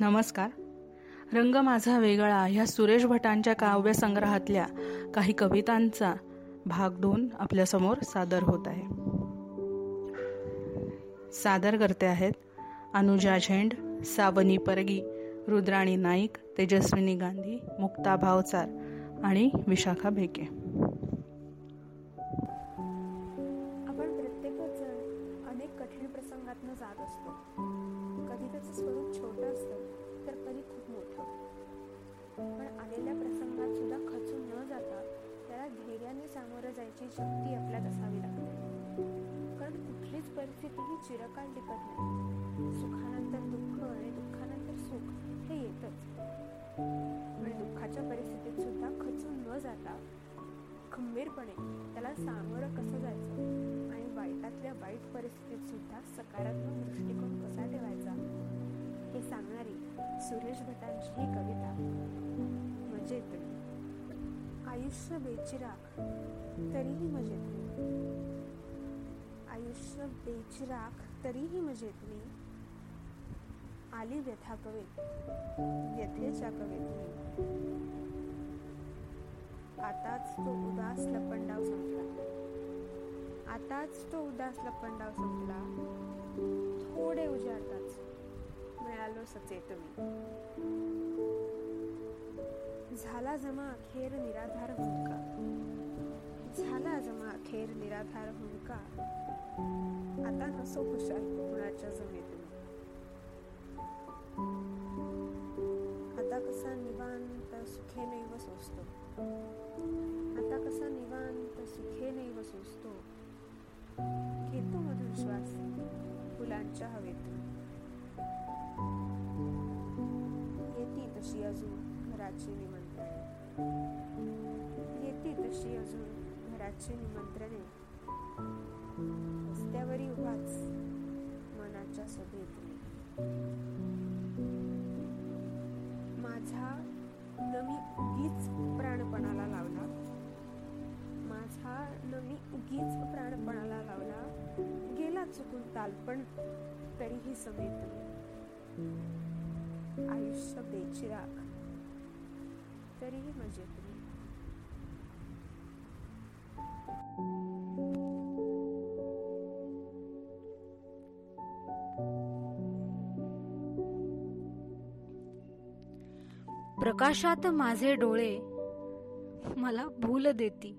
नमस्कार. रंग माझा वेगळा ह्या सुरेश भटांच्या काव्यसंग्रहातल्या काही कवितांचा भाग दोन आपल्यासमोर सादर होत आहे. सादर करते आहेत अनुजा झेंड सावनी परगी रुद्राणी नाईक तेजस्विनी गांधी मुक्ता भावचार आणि विशाखा भेके. प्रसंगातनं जात असतो. कधी त्याचं स्वरूप छोटं असतं तर कधी खूप मोठं. पण आलेल्या प्रसंगात सुद्धा खचून न जाता त्याला धैर्याने सामोरं जायची शक्ती आपल्यात असावी लागते. कारण कुठलीच परिस्थिती ही चिरकाल टिकत नाही. सुखानंतर दुःख आणि दुःखानंतर सुख हे येतच. आणि दुःखाच्या परिस्थितीत सुद्धा खचून न जाता खंबीरपणे त्याला सामोरं कसं जायचं? आणि वाईटातल्या वाईट परिस्थितीत सुद्धा सकारात्मक दृष्टिकोन कसा ठेवायचा? हे सांगणारी सुरेश भटांची ही कविता मजेत आयुष्य बेचिराख तरीही मजेत आयुष्य बेचिराख तरीही मजेत मी आली व्यथा कवेत व्यथेच्या कवेत मी आताच तो उदास लपंडाव संपला. आताच तो उदास लपंडाव संपला. थोडे उजाडताच मिळालो सचेत मी झाला जमा अखेर निराधार हुंका झाला जमा अखेर निराधार हुंका आता नसो खुशाल कुणाच्या जमेत आता कसा निवांत सुखे नैव सोसतो. आता कसा निवांत सुखे नैव सोसतो. घेतो श्वास फुलांच्या हवेत येती तशी अजून घराची निमंत्रणे. येती तशी अजून घराची निमंत्रणे. रस्त्यावरी उभाच मनाच्या सभेत. माझा नमी उगीच चुकून तालपण तरीही समेत आयुष्य बेचिराग तरीही मजेत प्रकाशात माझे डोळे मला भूल देती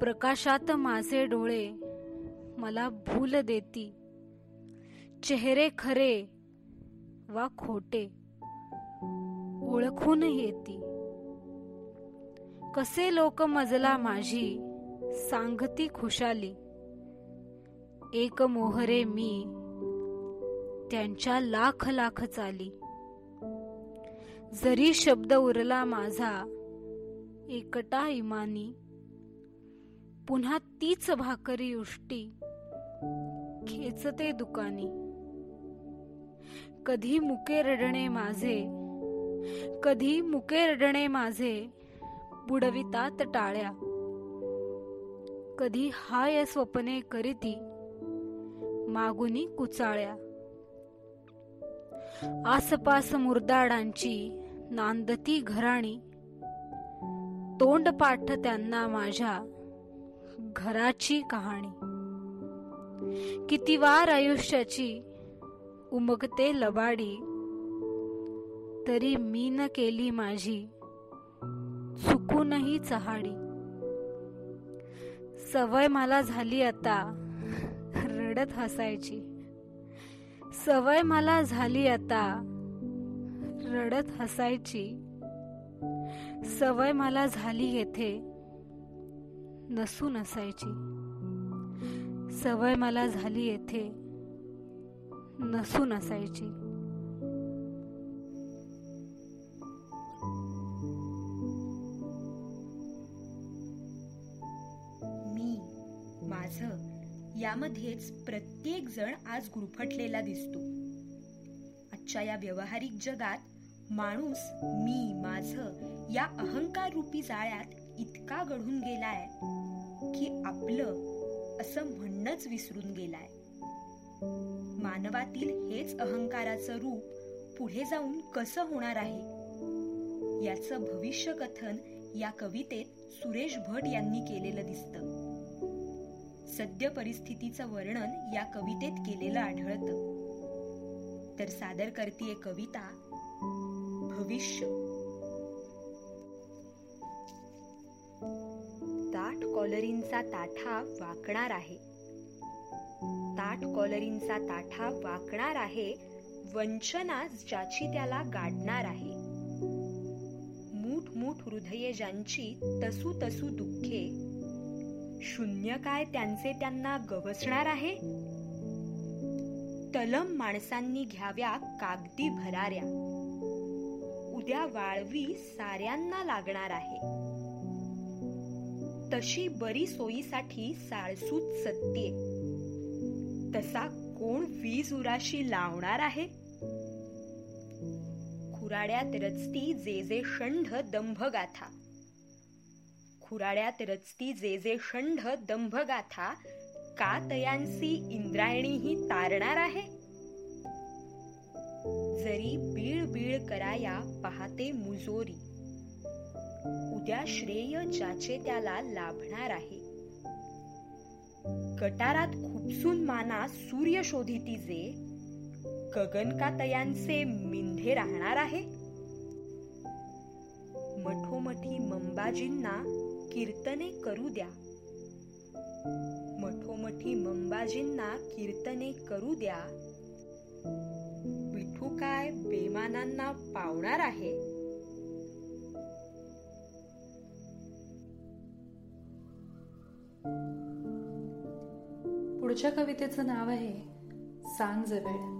प्रकाशात माझे डोळे मला भूल देती. चेहरे खरे वा खोटे ओळखून येती. कसे लोक मजला माझी सांगती खुशाली. एक मोहरे मी त्यांच्या लाख लाख चाली. जरी शब्द उरला माझा एकटा इमानी पुन्हा तीच भाकरी उष्टी. खेचते दुकानी. कधी मुके रडणे माझे कधी मुके रडणे माझे बुडवितात टाळ्या. कधी हाय स्वप्ने करीती मागुनी कुचाळ्या. आसपास मुरदाडांची नांदती घराणी तोंड पाठ त्यांना माझ्या घराची कहाणी. किती वार आयुष्याची उमगते लबाडी. तरी मी न केली माझी चुकूनही चहाडी. सवय मला झाली आता रडत हसायची. सवय मला झाली आता रडत हसायची. सवय मला झाली येथे नसून असायची. सवय मला झाली येथे. नसून असायची. मी माझं यामध्येच प्रत्येक जण आज गुरफटलेला दिसतो. आजच्या या व्यवहारिक जगात माणूस मी माझं या अहंकार रूपी जाळ्यात इतका गढून गेलाय की आपलं असं म्हणणंच विसरून गेलाय. मानवातील हेच अहंकाराचं रूप पुढे जाऊन कसं होणार आहे? याचं भविष्य कथन या कवितेत सुरेश भट यांनी केलेलं दिसतं. सद्य परिस्थितीचं वर्णन या कवितेत केलेलं आढळतं. तर सादर करतीये कविता भविष्य. ताट कॉलरींचा ताठा वाकणार आहे. ताट कॉलरींचा ताठा वाकणार आहे वंचना ज्याची त्याला गाडणार आहे. मूठ मूठ हृदये ज्यांची तसू तसू दुःखे शून्य काय त्यांचे त्यांना गवसणार आहे? तलम माणसांनी घ्याव्या कागदी भराऱ्या. उद्या वाळवी साऱ्यांना लागणार आहे. तशी बरी सोयीसाठी साळसूत सत्ये तसा कोण वीज उराशी लावणार आहे? खुराड्यात रचती जे जे षंढ दंभगाथा. खुराड्यात रचती जे जे षंढ दंभगाथा का तयांसी इंद्रायणी ही तारणार आहे? जरी बीळ बीळ कराया पाहते मुजोरी. उद्या श्रेय ज्याचे त्याला लाभणार आहे. गटारात खुपसून माना सूर्य शोधिती जे गगन का तयांचे मिंधे राहणार आहे? मठोमठी मंबाजींना कीर्तने करू द्या. मठोमठी मंबाजींना कीर्तने करू द्या. विठू काय बेमानांना पावणार आहे? पुढच्या कवितेचं नाव आहे सांज वेळ.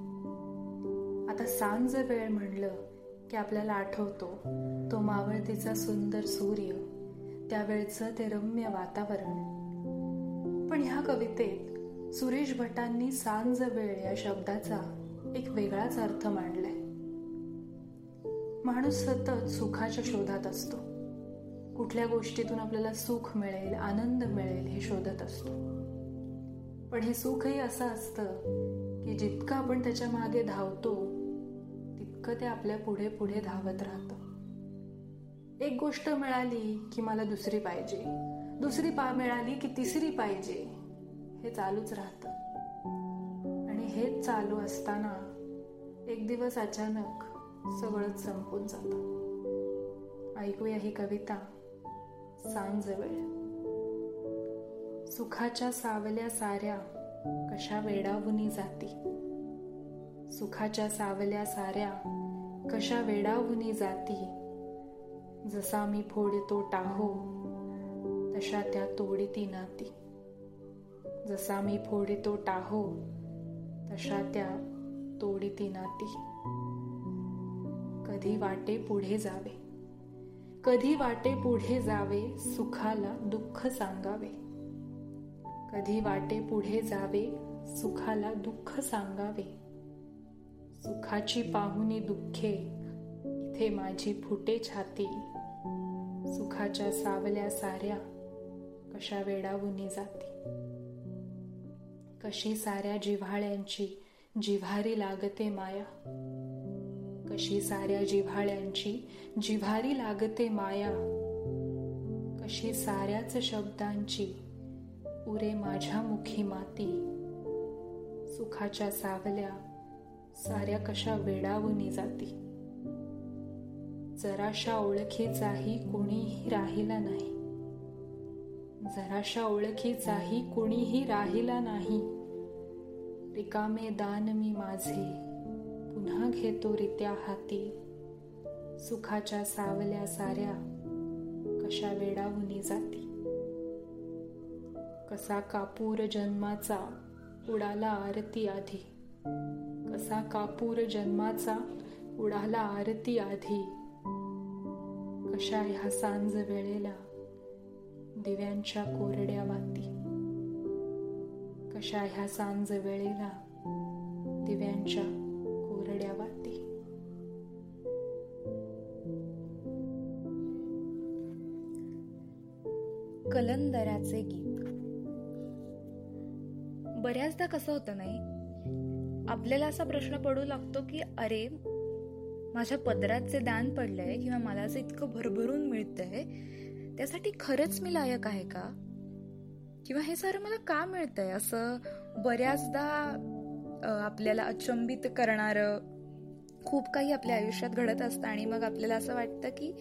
आता सांज वेळ म्हणलं की आपल्याला आठवतो तो मावळतीचा सुंदर सूर्य त्यावेळचं ते रम्य वातावरण. पण ह्या कवितेत सुरेश भटांनी सांज वेळ या शब्दाचा एक वेगळाच अर्थ मांडलाय. माणूस सतत सुखाच्या शोधात असतो. कुठल्या गोष्टीतून आपल्याला सुख मिळेल आनंद मिळेल हे शोधत असतो. पण हे सुखही असं असतं की जितकं आपण त्याच्यामागे धावतो तितकं ते आपल्या पुढे पुढे धावत राहतं. एक गोष्ट मिळाली की मला दुसरी पाहिजे. दुसरी पा मिळाली की तिसरी पाहिजे. हे चालूच राहतं. आणि हेच चालू असताना एक दिवस अचानक सगळंच संपून जातं. ऐकूया ही कविता. सांजवेळ. सुखाच्या सावल्या साऱ्या कशा वेडावुनी जाती? सुखाच्या सावल्या साऱ्या कशा वेडावुनी जाती? जसा मी फोडतो टाहो तशा त्या तोडीती नाती. जसा मी फोडतो टाहो तशा त्या तोडीती नाती. कधी वाटे पुढे जावे. कधी वाटे पुढे जावे सुखाला दुःख सांगावे. कधी वाटे पुढे जावे सुखाला दुःख सांगावे. सुखाची पाहुनी दुःखे इथे माझी फुटे छाती. सुखाच्या सावल्या साऱ्या कशा वेडावुनी जाती. कशी साऱ्या जिव्हाळ्यांची जिव्हारी लागते माया. कशी साऱ्या जिव्हाळ्यांची जिव्हारी लागते माया? कशी साऱ्याच शब्दांची उरे माझ्या मुखी माती? सुखाच्या सावल्या साऱ्या कशा वेडावुनी जाती? जराशा ओळखीचाही कोणीही राहिला नाही. जराशा ओळखीचाही कोणीही राहिला नाही. रिकामे दान मी माझे पुन्हा घेतो रित्या हाती. सुखाच्या सावल्या साऱ्या कशा वेडावुनी जाती. कसा कापूर जन्माचा उडाला आरती आधी. कसा कापूर जन्माचा उडाला आरती आधी. कशा ह्या सांज वेळेला दिव्यांच्या कोरड्या वाती. कशा ह्या सांज वेळेला दिव्यांच्या कोरड्या वाती कलंदराचे गीत. बऱ्याचदा कसं होतं नाही आपल्याला असा प्रश्न पडू लागतो की अरे माझ्या पदरात जे दान पडलंय किंवा मला जे इतकं भरभरून मिळतंय त्यासाठी खरंच मी लायक आहे का? किंवा हे सारं मला का मिळतंय? असं बऱ्याचदा आपल्याला अचंबित करणारं खूप काही आपल्या आयुष्यात घडत असतं आणि मग आपल्याला असं वाटतं की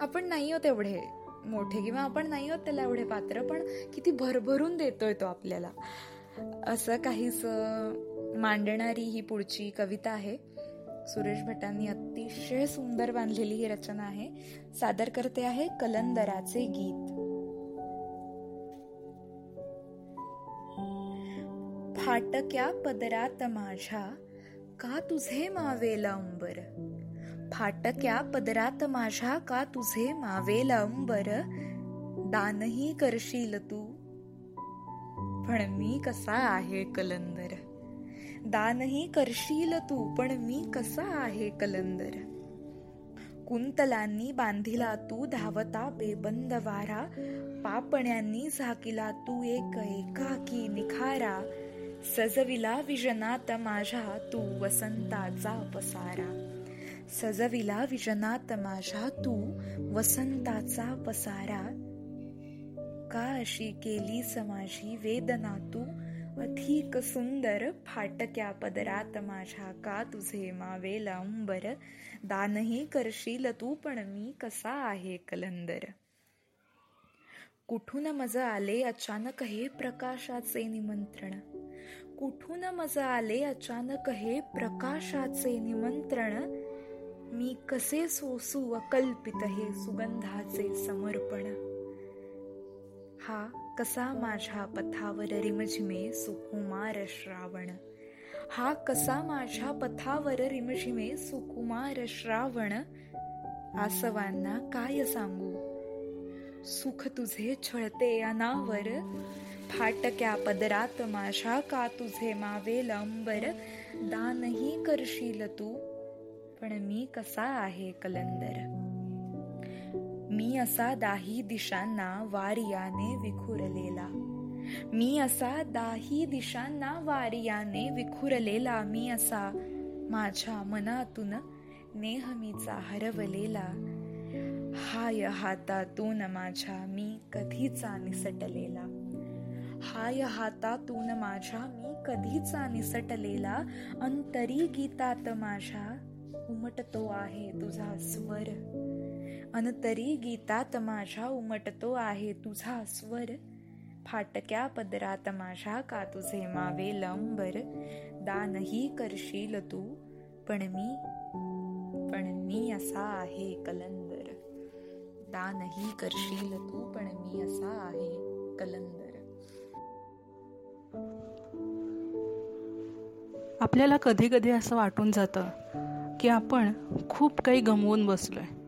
आपण नाही होत एवढे मोठे किंवा आपण नाही होत त्याला एवढे पात्र पण किती भरभरून देतोय तो आपल्याला. असं काहीच मांडणारी ही पुढची कविता आहे. सुरेश भटांनी अतिशय सुंदर बांधलेली ही रचना आहे. सादर करते आहे कलंदराचे गीत. फाटक्या पदरात माझ्या का तुझे मावेला अंबर? फाटक्या पदरात माझ्या का तुझे मावेला अंबर? दानही करशील तू? पण मी कसा आहे कलंदर? दानही करशील तू पण मी कसा आहे कलंदर? कुंतलांनी बांधिला तू धावता बेबंद वारा पापण्यांनी झाकिला तू एक एकाकी निखारा. सजविला विजनात माझ्या तू वसंताचा पसारा. सजविला विजनात माझ्या तू वसंताचा पसारा. का अशी केली समाजी वेदना तू? अधिक सुंदर फाटक्या पदरात माझ्या का तुझे मावेल अंबर? दानही करशील तू पण मी कसा आहे कलंदर? कुठून मज आले अचानक हे प्रकाशाचे निमंत्रण? कुठून मज आले अचानक हे प्रकाशाचे निमंत्रण? मी कसे सोसू अकल्पित हे सुगंधाचे समर्पण? हा कसा माझ्या पथावर रिमझिमे सुकुमार श्रावण? हा कसा माझ्या पथावर रिमझिमे सुकुमार श्रावण? आसवांना काय सांगू? सुख तुझे छळते अनावर फाटक्या पदरात माझ्या का तुझे मावे लंबर दानही करशील तू? पण मी कसा आहे कलंदर? मी असा दाही दिशांना वारियाने विखुरलेला. मी असा दाही दिशांना वारियाने विखुरलेला. मी असा माझ्या मनातून नेहमीचा हरवलेला. हाय हातातून माझ्या मी कधीचा निसटलेला. हाय हातातून माझ्या मी कधीचा निसटलेला अंतरी गीतात माझ्या. उमटतो आहे तुझा स्वर. अंतरी गीतात माझ्या उमटतो आहे तुझा स्वर. फाटक्या पदरात माझ्या का तुझे मावे लंबर? दानही करशील तू पण मी पण मी असा आहे कलंदर. दानही करशील तू पण मी असा आहे कलंदर. आपल्याला कधी कधी असं वाटून जातं की आपण खूप काही गमवून बसलो आहे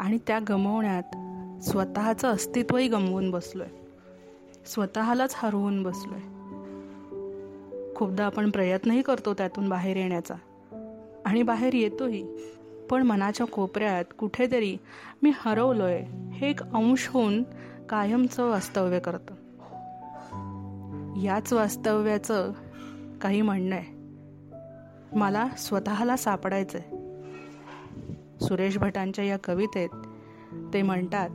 आणि त्या गमवण्यात स्वतःचं अस्तित्वही गमवून बसलो आहे स्वतःलाच हरवून बसलो आहे खूपदा आपण प्रयत्नही करतो त्यातून बाहेर येण्याचा. आणि बाहेर येतोही. पण मनाच्या कोपऱ्यात कुठेतरी मी हरवलो आहे हे एक अंश होऊन कायमचं वास्तव्य करतं. याच वास्तव्याचं काही म्हणणं आहे. मला स्वतःला सापडायचंय. सुरेश भटांच्या या कवितेत ते म्हणतात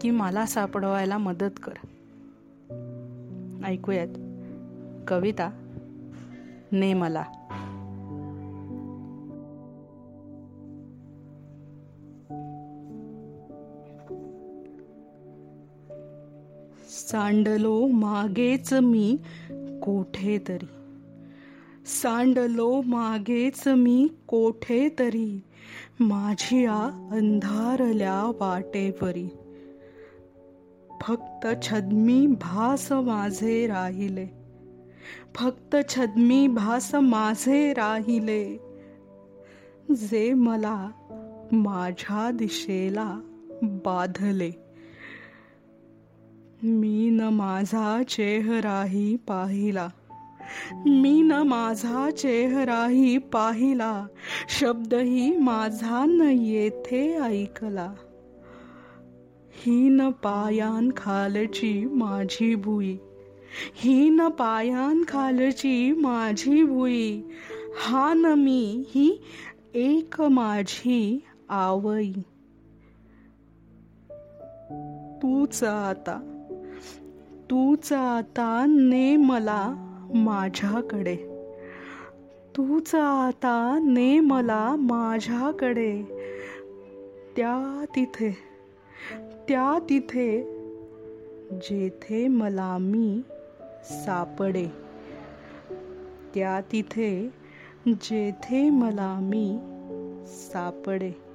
की मला सापडवायला मदत कर. ऐकूयात. कविता ने मला. सांडलो मागेच मी कोठे तरी सांडलो मागेच मी कोठे तरी माझिया अंधारल्या वाटेवरी. फक्त छद्मी भास माझे राहिले. फक्त छद्मी भास माझे राहिले. जे मला माझ्या दिशेला बाधले. मी न माझा चेहराही पाहिला. मी न माझा चेहराही पाहिला शब्दही माझा न येथे ऐकला. हीन पायान खालची माझी भुई हीन पायान खालची माझी भुई हा न मी ही एक माझी आवई. तूच आता तूच आता ने मला माझ्याकडे. तूच आता ने मला माझ्याकडे. त्या तिथे त्या तिथे जेथे मला मी सापडे. त्या तिथे जेथे मला मी सापडे.